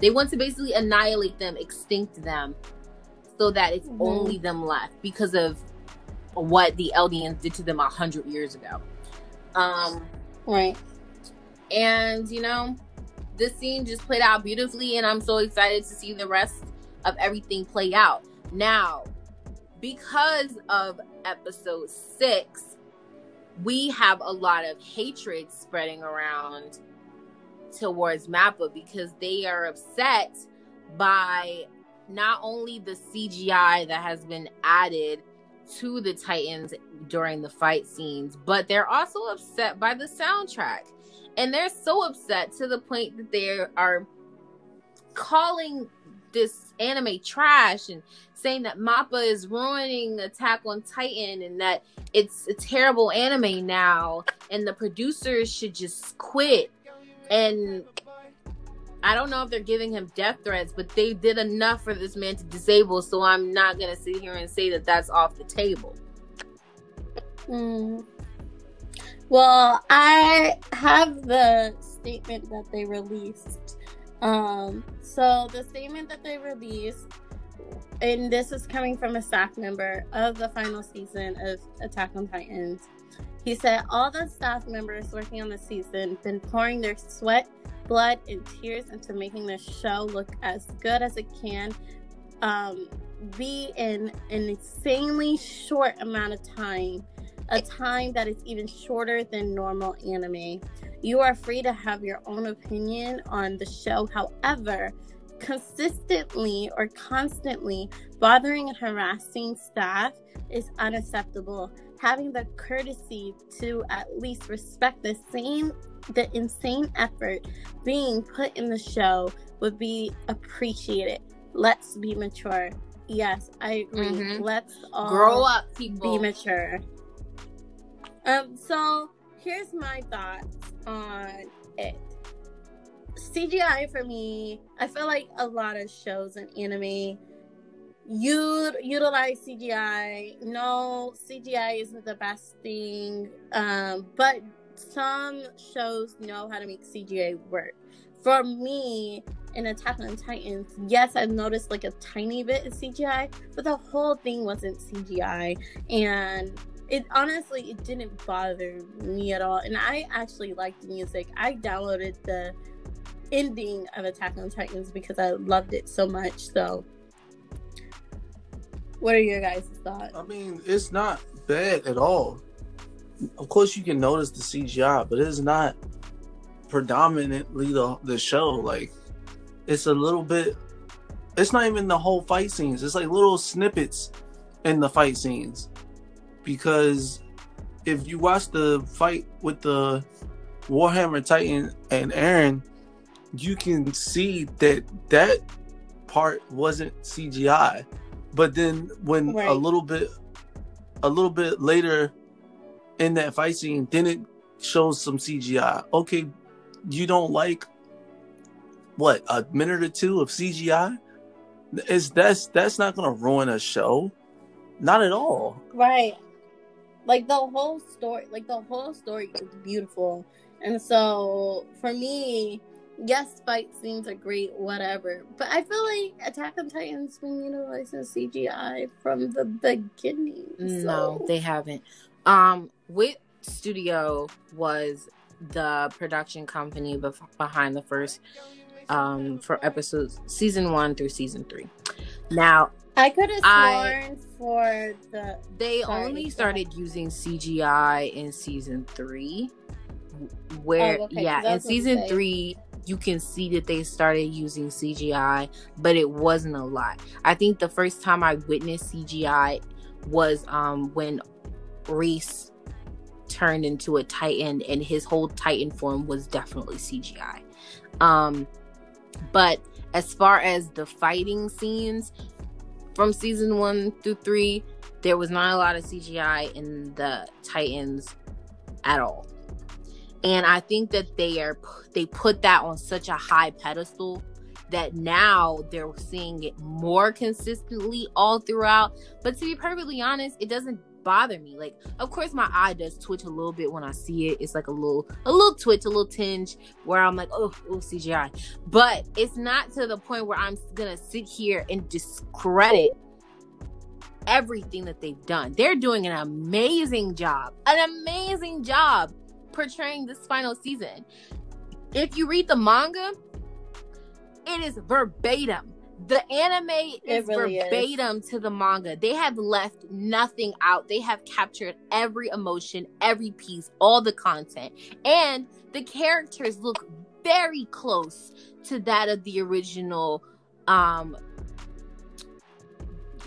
They want to basically annihilate them, extinct them, so that it's Mhm. only them left because of what the Eldians did to them a hundred years ago. Um, Right. and you know, this scene just played out beautifully, and I'm so excited to see the rest of everything play out. Now, because of episode six, we have a lot of hatred spreading around towards Mappa because they are upset by not only the CGI that has been added to the Titans during the fight scenes, but they're also upset by the soundtrack. And they're so upset to the point that they are calling this anime trash and saying that Mappa is ruining Attack on Titan and that it's a terrible anime now and the producers should just quit. And I don't know if they're giving him death threats, but they did enough for this man to disable, so I'm not to sit here and say that that's off the table. Mm. Well, I have the statement that they released. Um, so the statement that they released, and this is coming from a staff member of the final season of Attack on Titans. He said all the staff members working on the season been pouring their sweat, blood, and tears into making the show look as good as it can. Um, be in an insanely short amount of time a time that is even shorter than normal anime. You are free to have your own opinion on the show. However, consistently or constantly bothering and harassing staff is unacceptable. Having the courtesy to at least respect the same the insane effort being put in the show would be appreciated. Let's be mature. Yes, I agree. Mhm. Let's all Grow up, people. be mature. Um, so here's my thoughts on it. CGI for me, I feel like a lot of shows and anime you utilize CGI. No, CGI isn't the best thing. Um, but some shows know how to make CGI work. For me, in Attack on Titans, yes, I've noticed like a tiny bit of CGI, but the whole thing wasn't CGI. And it honestly it didn't bother me at all. And I actually liked the music. I downloaded the ending of Attack on Titans because I loved it so much. So what are your guys' thoughts? I mean, it's not bad at all. Of course, you can notice the CGI, but it's not predominantly the the show. Like, it's a little bit. It's not even the whole fight scenes. It's like little snippets in the fight scenes. Because if you watch the fight with the Warhammer Titan and Eren, you can see that that part wasn't CGI. But then when Right. a little bit a little bit later in that fight scene, then it shows some CGI. Okay, you don't like what a minute or two of CGI? Is that's that's not gonna ruin a show? Not at all. Right. Like the whole story, like the whole story is beautiful. And so for me, yes, fight scenes are great, whatever. But I feel like Attack on Titan's been utilizing CGI from the beginning. No, so- they haven't. Um, Wit Studio was the production company bef- behind the first um for episodes season one through season three. Now I could have sworn for the they Sorry, only started using CGI in season three, where Oh, okay, yeah, in season three you can see that they started using CGI, but it wasn't a lot. I think the first time I witnessed CGI was um when Reiss turned into a Titan, and his whole Titan form was definitely CGI. Um, but as far as the fighting scenes from season one through three, there was not a lot of CGI in the Titans at all. And I think that they are they put that on such a high pedestal that now they're seeing it more consistently all throughout. But to be perfectly honest, it doesn't bother me. Like, of course, my eye does twitch a little bit when I see it. It's like a little, a little twitch, a little tinge, where I'm like, oh, oh, CGI. But it's not to the point where I'm gonna sit here and discredit everything that they've done. They're doing an amazing job, an amazing job portraying this final season. If you read the manga, it is verbatim. The anime is really is. verbatim to the manga. They have left nothing out. They have captured every emotion, every piece, all the content. And the characters look very close to that of the original um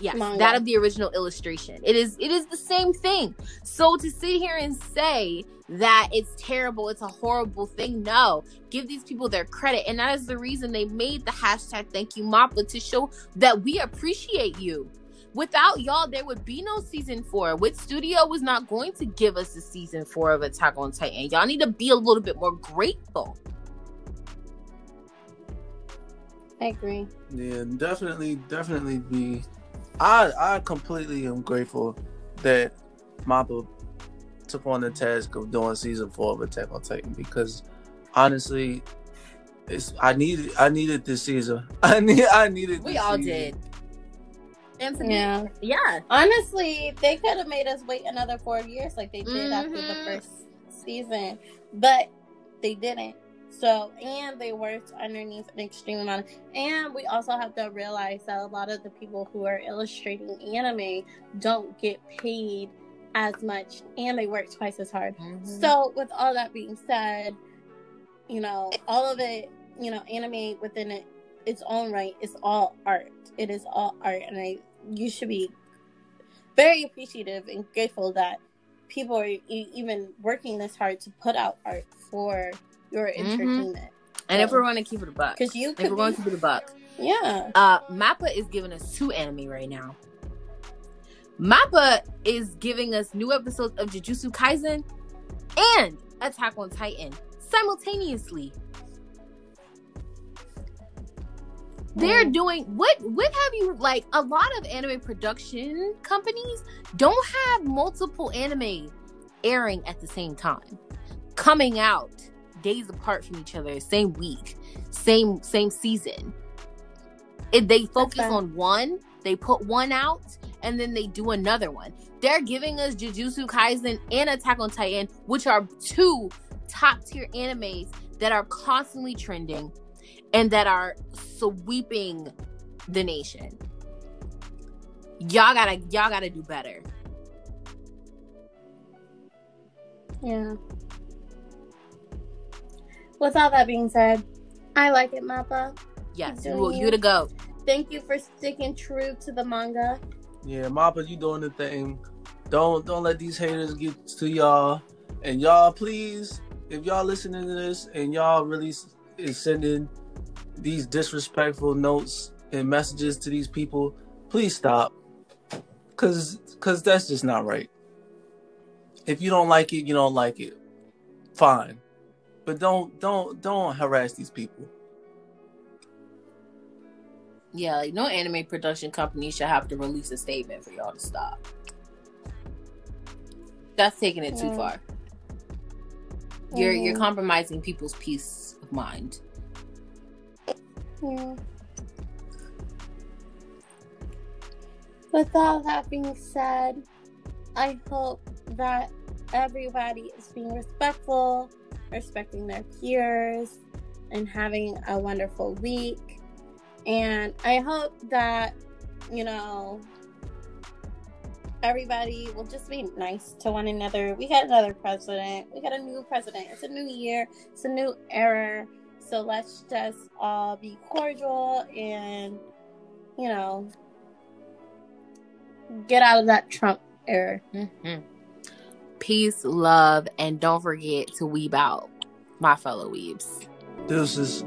yes Manga. that of the original illustration. It is it is the same thing. So to sit here and say that it's terrible it's a horrible thing no. Give these people their credit. And that is the reason they made the hashtag thank you mappa to show that we appreciate you. Without y'all there would be no season four. Wit Studio was not going to give us the season four of attack on titan. Y'all need to be a little bit more grateful. I agree. Yeah, definitely, definitely be. I I completely am grateful that Mappa took on the task of doing season four of Attack on Titan because honestly, it's I needed I needed this season. I need I needed. we all season. did and to me, Yeah. yeah Honestly, they could have made us wait another four years like they did after the Mhm. first season, but they didn't. So, and they worked underneath an extreme amount. Of, and we also have to realize that a lot of the people who are illustrating anime don't get paid as much and they work twice as hard. Mhm. So, with all that being said, you know, all of it, you know, anime within it, its own right, is all art. It is all art, and I, you should be very appreciative and grateful that people are e- even working this hard to put out art for your entertainment. and if we're going to keep it a buck. Because you if we're going to keep it a buck. Yeah, uh mappa is giving us two anime right now. Mappa is giving us new episodes of jujutsu kaisen and attack on titan simultaneously. They're Mm. doing what what have you like a lot of anime production companies don't have multiple anime airing at the same time coming out days apart from each other same week same same season if they focus on one they put one out and then they do another one they're giving us jujutsu kaisen and attack on titan which are two top tier animes that are constantly trending and that are sweeping the nation. Y'all gotta y'all gotta do better. yeah. With all that being said, I like it, Mappa. Yes, you you. you to go. Thank you for sticking true to the manga. Yeah, Mappa, you doing the thing. Don't don't let these haters get to y'all. And y'all, please, if y'all listening to this and y'all really is sending these disrespectful notes and messages to these people, please stop. Cause cause that's just not right. If you don't like it, you don't like it. Fine. But don't don't don't harass these people. Yeah, like no anime production company should have to release a statement for y'all to stop. That's taking it too Yeah. far. You're you're compromising people's peace of mind. Yeah. With all that being said, I hope that everybody is being respectful, respecting their peers, and having a wonderful week. And I hope that, you know, everybody will just be nice to one another. We got another president. We got a new president. It's a new year. It's a new era. So let's just all be cordial and, you know, get out of that Trump era. Mm-hmm. Peace, love, and don't forget to weeb out my fellow weebs. Deuces.